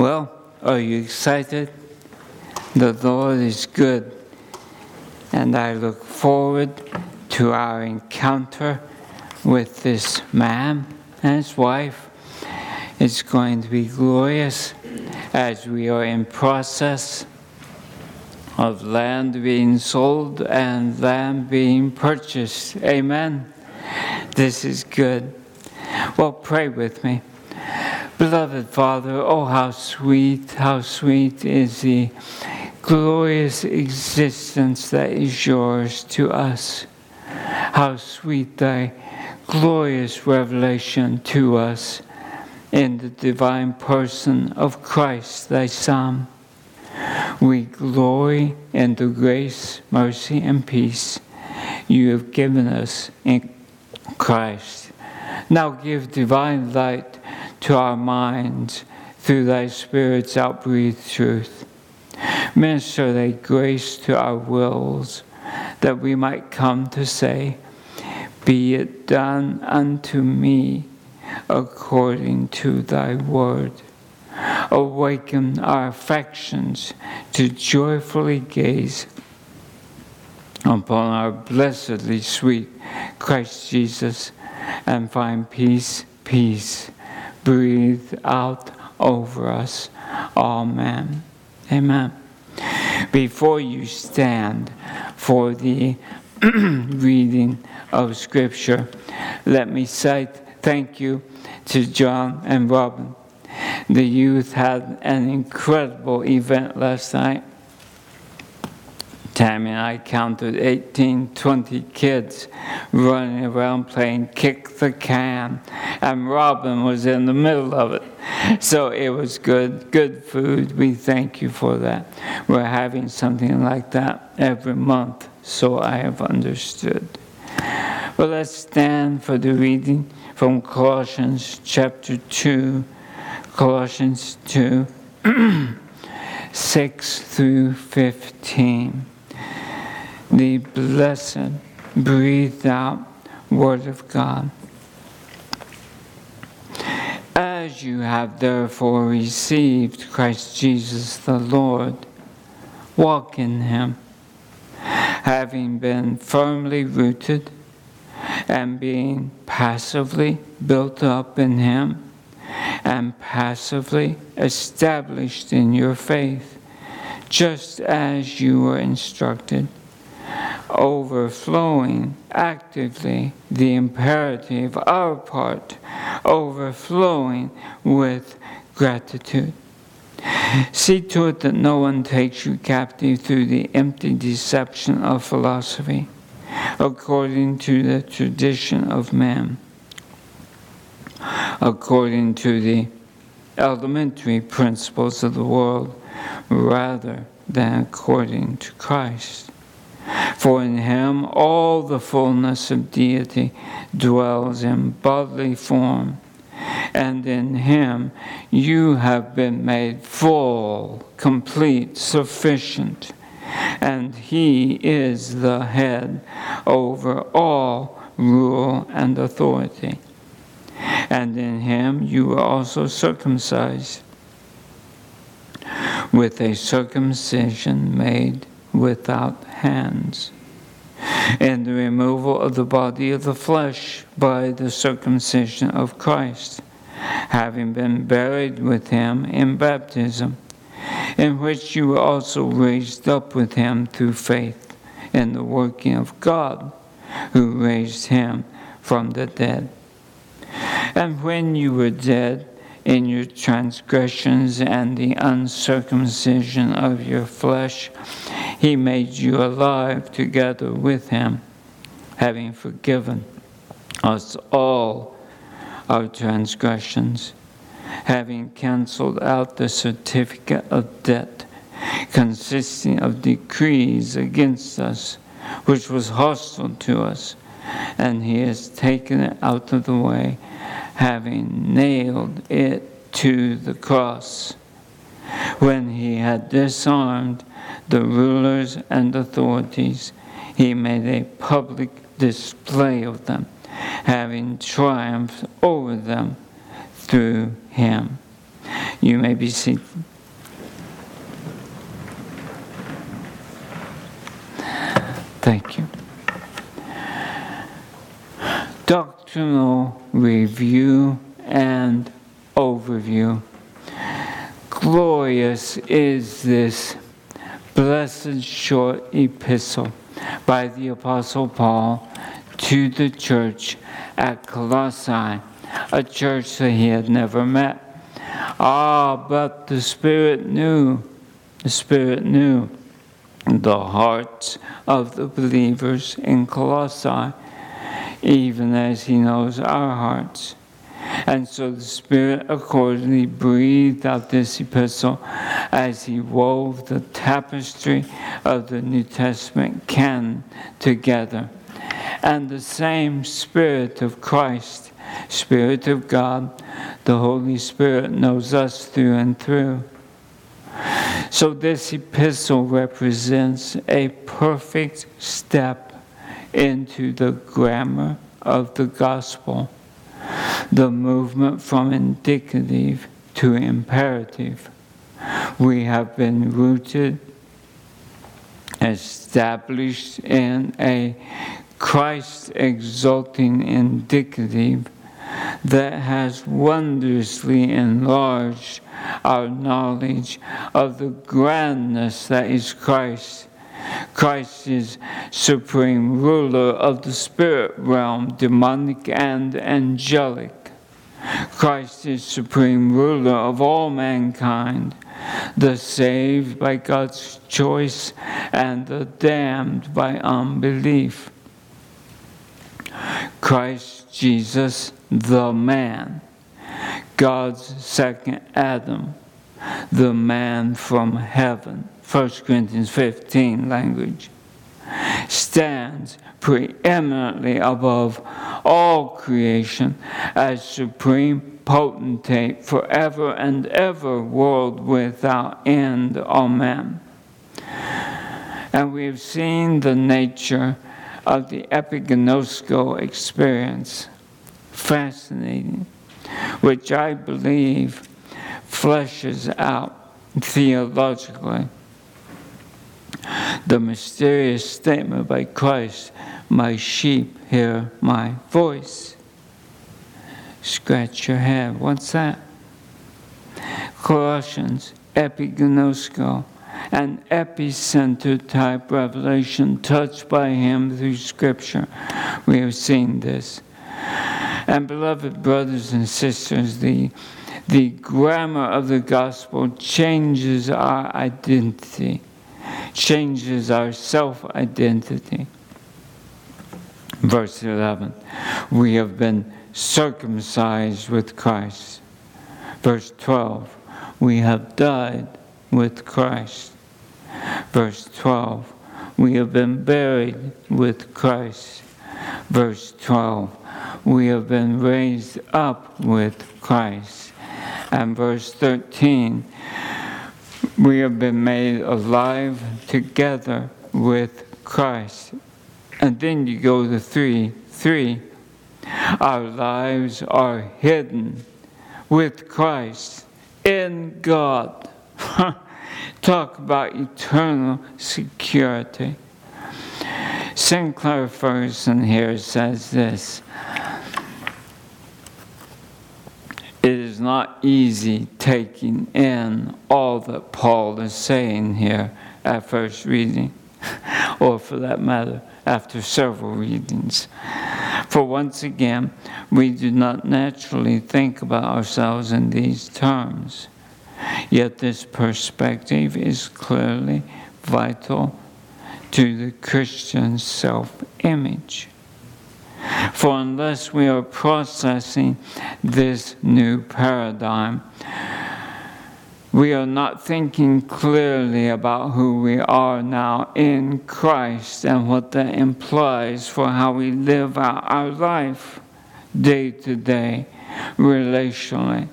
Well, are you excited? The Lord is good, and I look forward to our encounter with this man and his wife. It's going to be glorious as we are in process of land being sold and land being purchased. Amen. This is good. Well, pray with me. Beloved Father, oh, how sweet, how sweet is the glorious existence that is yours to us. How sweet thy glorious revelation to us in the divine person of Christ, thy Son. We glory in the grace, mercy, and peace you have given us in Christ. Now give divine light to our minds through thy Spirit's outbreathed truth. Minister thy grace to our wills, that we might come to say, Be it done unto me according to thy word. Awaken our affections to joyfully gaze upon our blessedly sweet Christ Jesus and find peace, peace breathe out over us. Amen. Amen. Before you stand for the reading of Scripture, let me say thank you to John and Robin. The youth had an incredible event last night. Tammy and I counted 18, 20 kids running around playing kick the can, and Robin was in the middle of it. So it was good, good food. We thank you for that. We're having something like that every month, so I have understood. Well, let's stand for the reading from Colossians chapter 2, Colossians 2, 6 through 15 the blessed, breathed out Word of God. As you have therefore received Christ Jesus the Lord, walk in him, having been firmly rooted and being passively built up in him and passively established in your faith, just as you were instructed overflowing actively the imperative, our part, overflowing with gratitude. See to it that no one takes you captive through the empty deception of philosophy, according to the tradition of man, according to the elementary principles of the world, rather than according to Christ. For in him all the fullness of deity dwells in bodily form, and in him you have been made full, complete, sufficient, and he is the head over all rule and authority. And in him you were also circumcised with a circumcision made without hands, and the removal of the body of the flesh by the circumcision of Christ, having been buried with him in baptism, in which you were also raised up with him through faith in the working of God, who raised him from the dead. And when you were dead, in your transgressions and the uncircumcision of your flesh, he made you alive together with him, having forgiven us all our transgressions, having cancelled out the certificate of debt consisting of decrees against us, which was hostile to us, and he has taken it out of the way, having nailed it to the cross. When he had disarmed the rulers and authorities, he made a public display of them, having triumphed over them through him. You may be seated. Thank you. Doctrinal review and overview. Glorious is this blessed short epistle by the Apostle Paul to the church at Colossae, a church that he had never met. Ah, but the Spirit knew, the Spirit knew the hearts of the believers in Colossae, even as He knows our hearts. And so the Spirit accordingly breathed out this epistle as He wove the tapestry of the New Testament canon together. And the same Spirit of Christ, Spirit of God, the Holy Spirit knows us through and through. So, this epistle represents a perfect step into the grammar of the gospel, the movement from indicative to imperative. We have been rooted, established in a Christ exalting indicative that has wondrously enlarged our knowledge of the grandness that is Christ. Christ is supreme ruler of the spirit realm, demonic and angelic. Christ is supreme ruler of all mankind, the saved by God's choice and the damned by unbelief. Christ Jesus, the man God's second Adam, the man from heaven, 1 Corinthians 15 language, stands preeminently above all creation as supreme potentate forever and ever, world without end. Amen. And we have seen the nature of the epigenosko experience. Fascinating which I believe fleshes out theologically the mysterious statement by Christ My sheep hear my voice. Scratch your head. What's that? Colossians, epigenosko, an epicenter type revelation touched by him through Scripture. We have seen this. And beloved brothers and sisters, the, the grammar of the gospel changes our identity, changes our self identity. Verse 11 We have been circumcised with Christ. Verse 12 We have died with Christ. Verse 12 We have been buried with Christ. Verse 12 we have been raised up with Christ. And verse 13, we have been made alive together with Christ. And then you go to 3 3. Our lives are hidden with Christ in God. Talk about eternal security. Sinclair Ferguson here says this It is not easy taking in all that Paul is saying here at first reading, or for that matter, after several readings. For once again, we do not naturally think about ourselves in these terms. Yet this perspective is clearly vital to the Christian self image. For unless we are processing this new paradigm, we are not thinking clearly about who we are now in Christ and what that implies for how we live out our life day to day, relationally.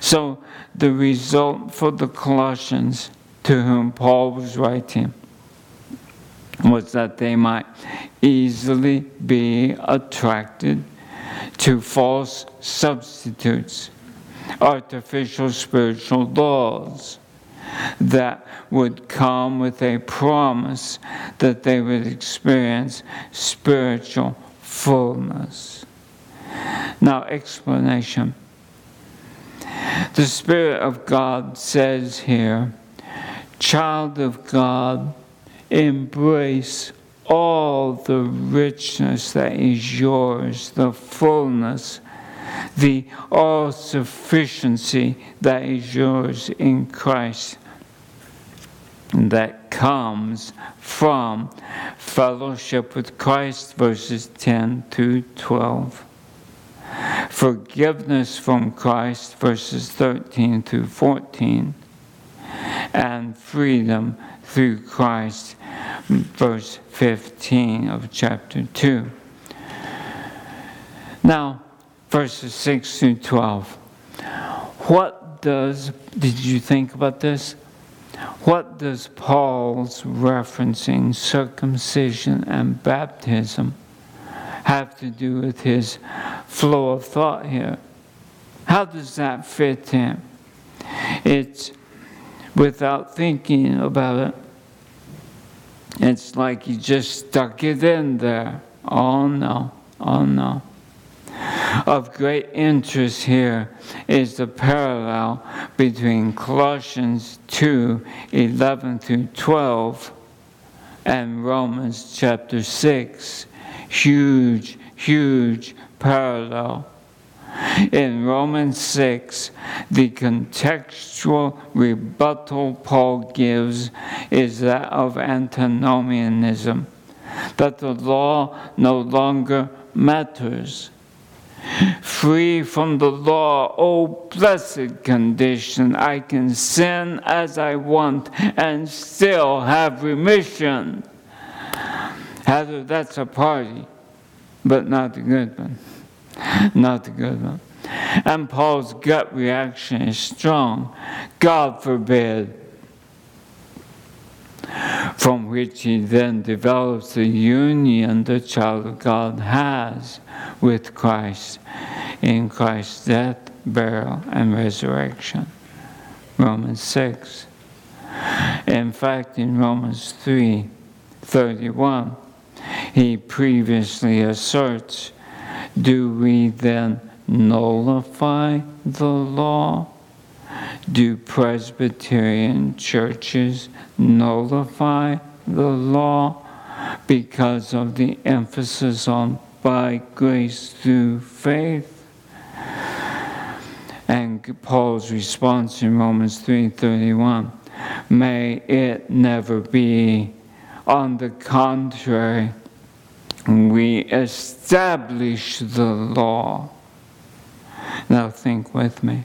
So, the result for the Colossians to whom Paul was writing was that they might easily be attracted to false substitutes artificial spiritual laws that would come with a promise that they would experience spiritual fullness. Now, explanation. The Spirit of God says here, Child of God, embrace all the richness that is yours, the fullness, the all sufficiency that is yours in Christ that comes from fellowship with Christ, verses 10 to 12. Forgiveness from Christ, verses 13 to 14. And freedom through Christ, verse 15 of chapter 2. Now, verses 6 through 12. What does, did you think about this? What does Paul's referencing circumcision and baptism have to do with his flow of thought here? How does that fit in? It's without thinking about it. It's like he just stuck it in there. Oh no, oh no. Of great interest here is the parallel between Colossians 2 11 through 12 and Romans chapter 6. Huge, huge parallel. In Romans 6, the contextual rebuttal Paul gives is that of antinomianism, that the law no longer matters free from the law. Oh, blessed condition! I can sin as I want and still have remission. Heather, that's a party, but not the good one. Not the good one. And Paul's gut reaction is strong. God forbid from which he then develops the union the child of God has with Christ in Christ's death, burial, and resurrection. Romans 6. In fact, in Romans 3 31, he previously asserts Do we then nullify the law? Do Presbyterian churches nullify the law because of the emphasis on by grace through faith? And Paul's response in Romans 3:31, may it never be. On the contrary, we establish the law. Now think with me.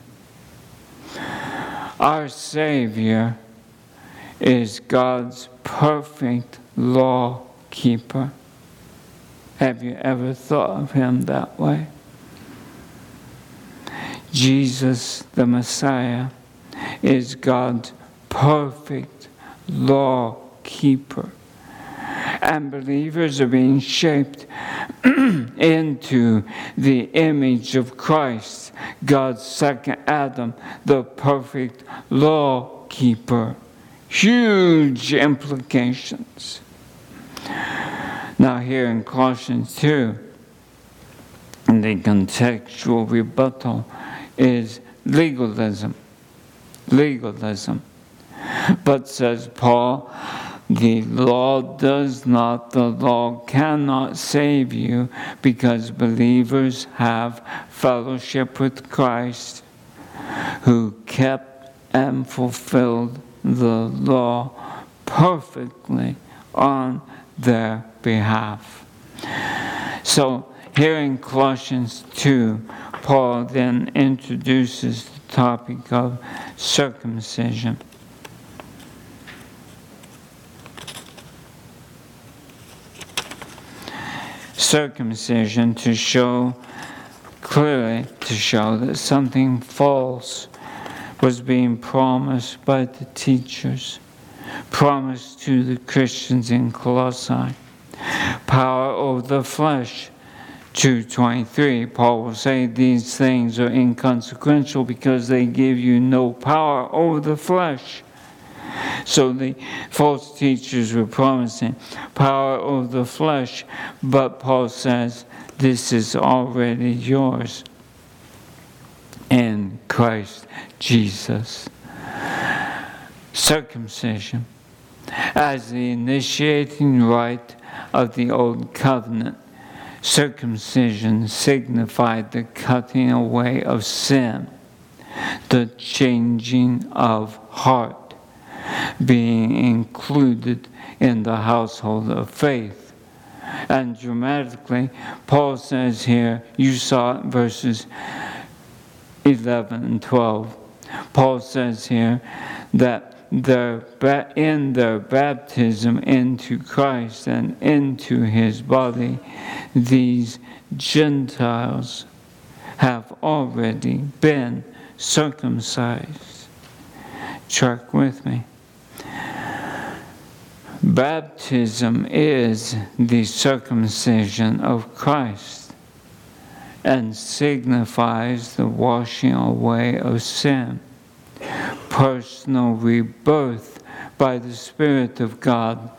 Our Savior is God's perfect law keeper. Have you ever thought of him that way? Jesus, the Messiah, is God's perfect law keeper. And believers are being shaped into the image of Christ, God's second Adam, the perfect law keeper. Huge implications. Now, here in Colossians 2, the contextual rebuttal is legalism. Legalism. But, says Paul, the law does not, the law cannot save you because believers have fellowship with Christ who kept and fulfilled the law perfectly on their behalf. So, here in Colossians 2, Paul then introduces the topic of circumcision. Circumcision to show clearly to show that something false was being promised by the teachers, promised to the Christians in Colossae. Power over the flesh 2.23, Paul will say these things are inconsequential because they give you no power over the flesh. So the false teachers were promising power over the flesh, but Paul says this is already yours in Christ Jesus. Circumcision as the initiating rite of the Old Covenant Circumcision signified the cutting away of sin, the changing of heart, being included in the household of faith. And dramatically, Paul says here, you saw it verses 11 and 12. Paul says here that their, in their baptism into Christ and into his body, these Gentiles have already been circumcised. Track with me. Baptism is the circumcision of Christ and signifies the washing away of sin personal rebirth by the Spirit of God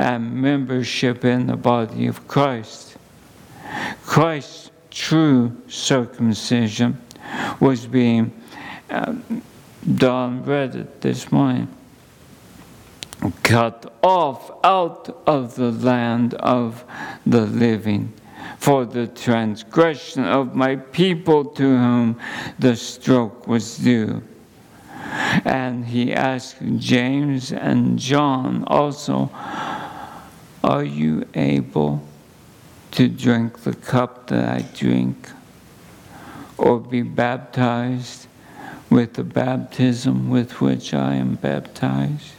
and membership in the body of Christ. Christ's true circumcision was being um, Don read it this morning. Cut off out of the land of the living for the transgression of my people to whom the stroke was due. And he asked James and John also, Are you able to drink the cup that I drink, or be baptized with the baptism with which I am baptized?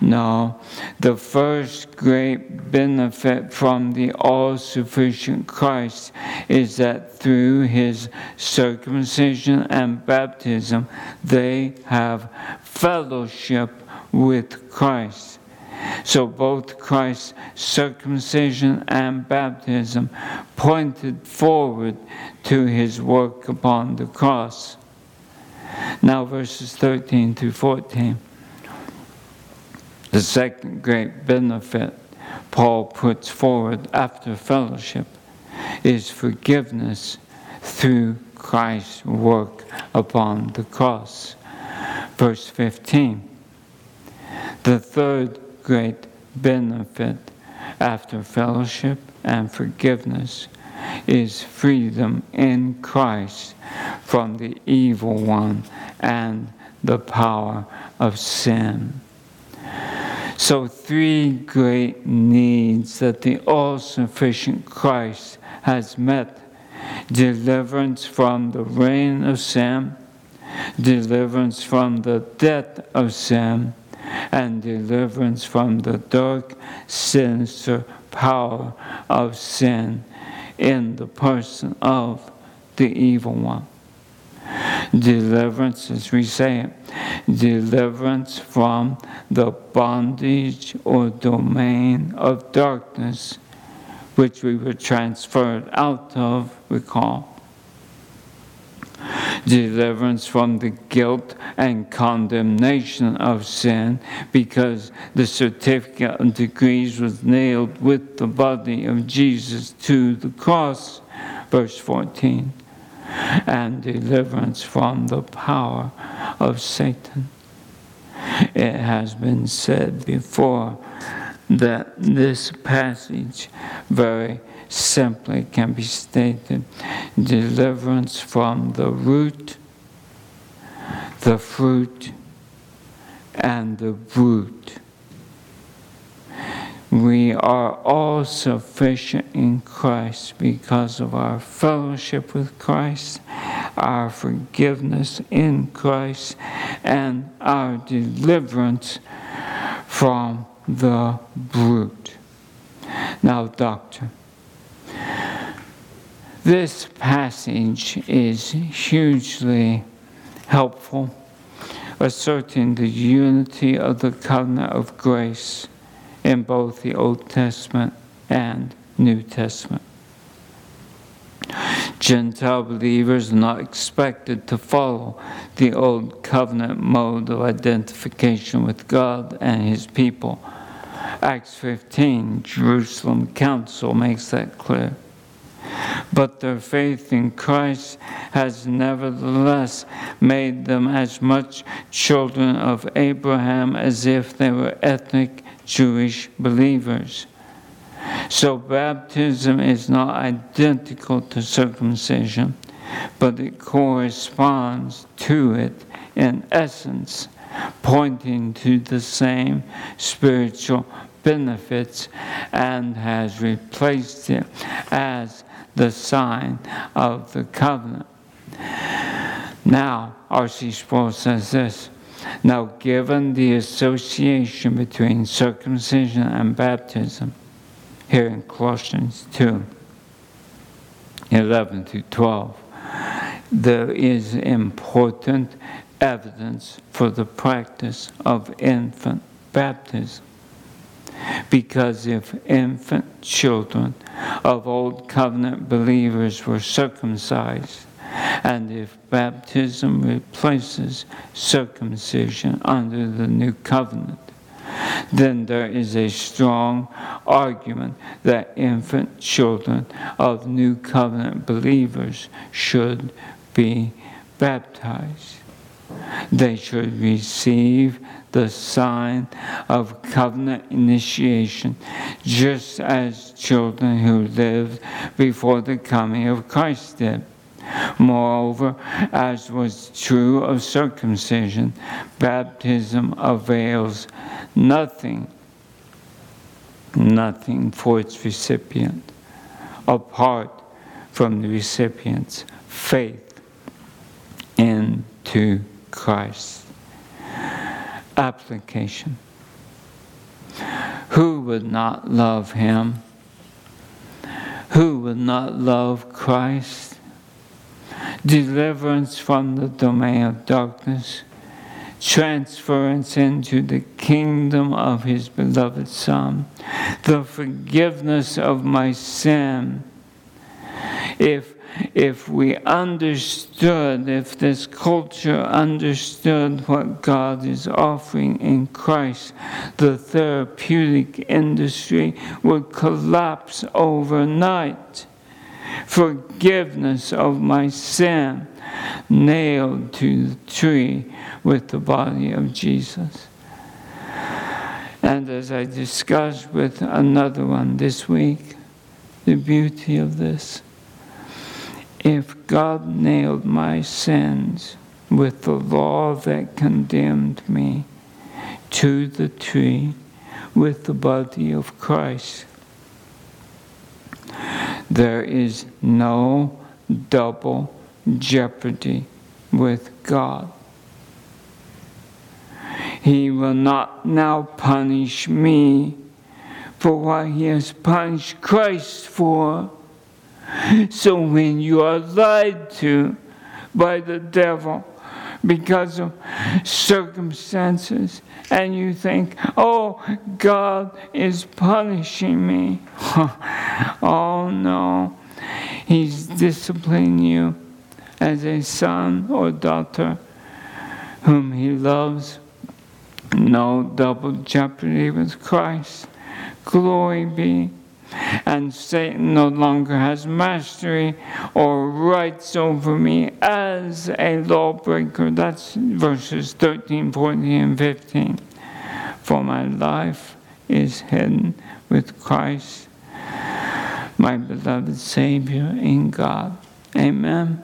No, the first great benefit from the all sufficient Christ is that through his circumcision and baptism, they have fellowship with Christ. So both Christ's circumcision and baptism pointed forward to his work upon the cross. Now, verses 13 through 14. The second great benefit Paul puts forward after fellowship is forgiveness through Christ's work upon the cross. Verse 15. The third great benefit after fellowship and forgiveness is freedom in Christ from the evil one and the power of sin. So, three great needs that the all sufficient Christ has met deliverance from the reign of sin, deliverance from the death of sin, and deliverance from the dark, sinister power of sin in the person of the evil one. Deliverance, as we say deliverance from the bondage or domain of darkness which we were transferred out of, recall. Deliverance from the guilt and condemnation of sin because the certificate of degrees was nailed with the body of Jesus to the cross. Verse 14 and deliverance from the power of Satan. It has been said before that this passage very simply can be stated deliverance from the root, the fruit, and the root. We are all sufficient in Christ because of our fellowship with Christ, our forgiveness in Christ, and our deliverance from the brute. Now, Doctor, this passage is hugely helpful, asserting the unity of the covenant of grace in both the Old Testament and New Testament. Gentile believers are not expected to follow the old covenant mode of identification with God and his people. Acts 15, Jerusalem Council makes that clear. But their faith in Christ has nevertheless made them as much children of Abraham as if they were ethnic Jewish believers. So baptism is not identical to circumcision, but it corresponds to it in essence, pointing to the same spiritual benefits and has replaced it as the sign of the covenant. Now, R.C. Sproul says this. Now, given the association between circumcision and baptism, here in Colossians 2 11 to 12, there is important evidence for the practice of infant baptism. Because if infant children of Old Covenant believers were circumcised, and if baptism replaces circumcision under the new covenant, then there is a strong argument that infant children of new covenant believers should be baptized. They should receive the sign of covenant initiation, just as children who lived before the coming of Christ did. Moreover, as was true of circumcision, baptism avails nothing, nothing for its recipient, apart from the recipient's faith into Christ. Application. Who would not love him? Who would not love Christ? Deliverance from the domain of darkness transference into the kingdom of his beloved Son, the forgiveness of my sin. If, if we understood, if this culture understood what God is offering in Christ, the therapeutic industry would collapse overnight. Forgiveness of my sin nailed to the tree with the body of Jesus. And as I discussed with another one this week, the beauty of this. If God nailed my sins with the law that condemned me to the tree with the body of Christ, there is no double jeopardy with God. He will not now punish me for what he has punished Christ for. So when you are lied to by the devil because of circumstances and you think, oh, God is punishing me. oh no, He's disciplining you as a son or daughter whom He loves no double jeopardy with Christ. Glory be. And Satan no longer has mastery or rights over me as a lawbreaker. That's verses 13, 14, and 15. For my life is hidden with Christ, my beloved Savior in God. Amen.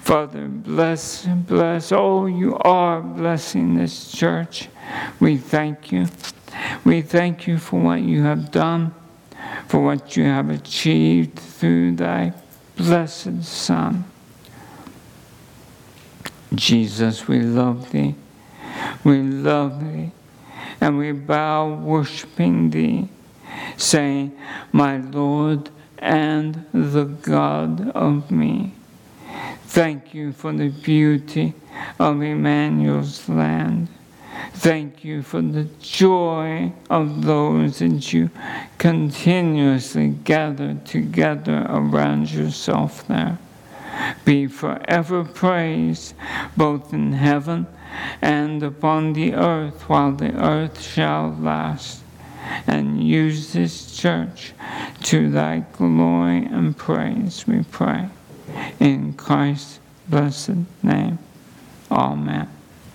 Father, bless, bless. Oh, you are blessing this church. We thank you. We thank you for what you have done, for what you have achieved through thy blessed Son. Jesus, we love thee. We love thee. And we bow worshiping thee, saying, My Lord and the God of me. Thank you for the beauty of Emmanuel's land. Thank you for the joy of those that you continuously gather together around yourself there. Be forever praised, both in heaven and upon the earth, while the earth shall last. And use this church to thy glory and praise, we pray. In Christ's blessed name. Amen.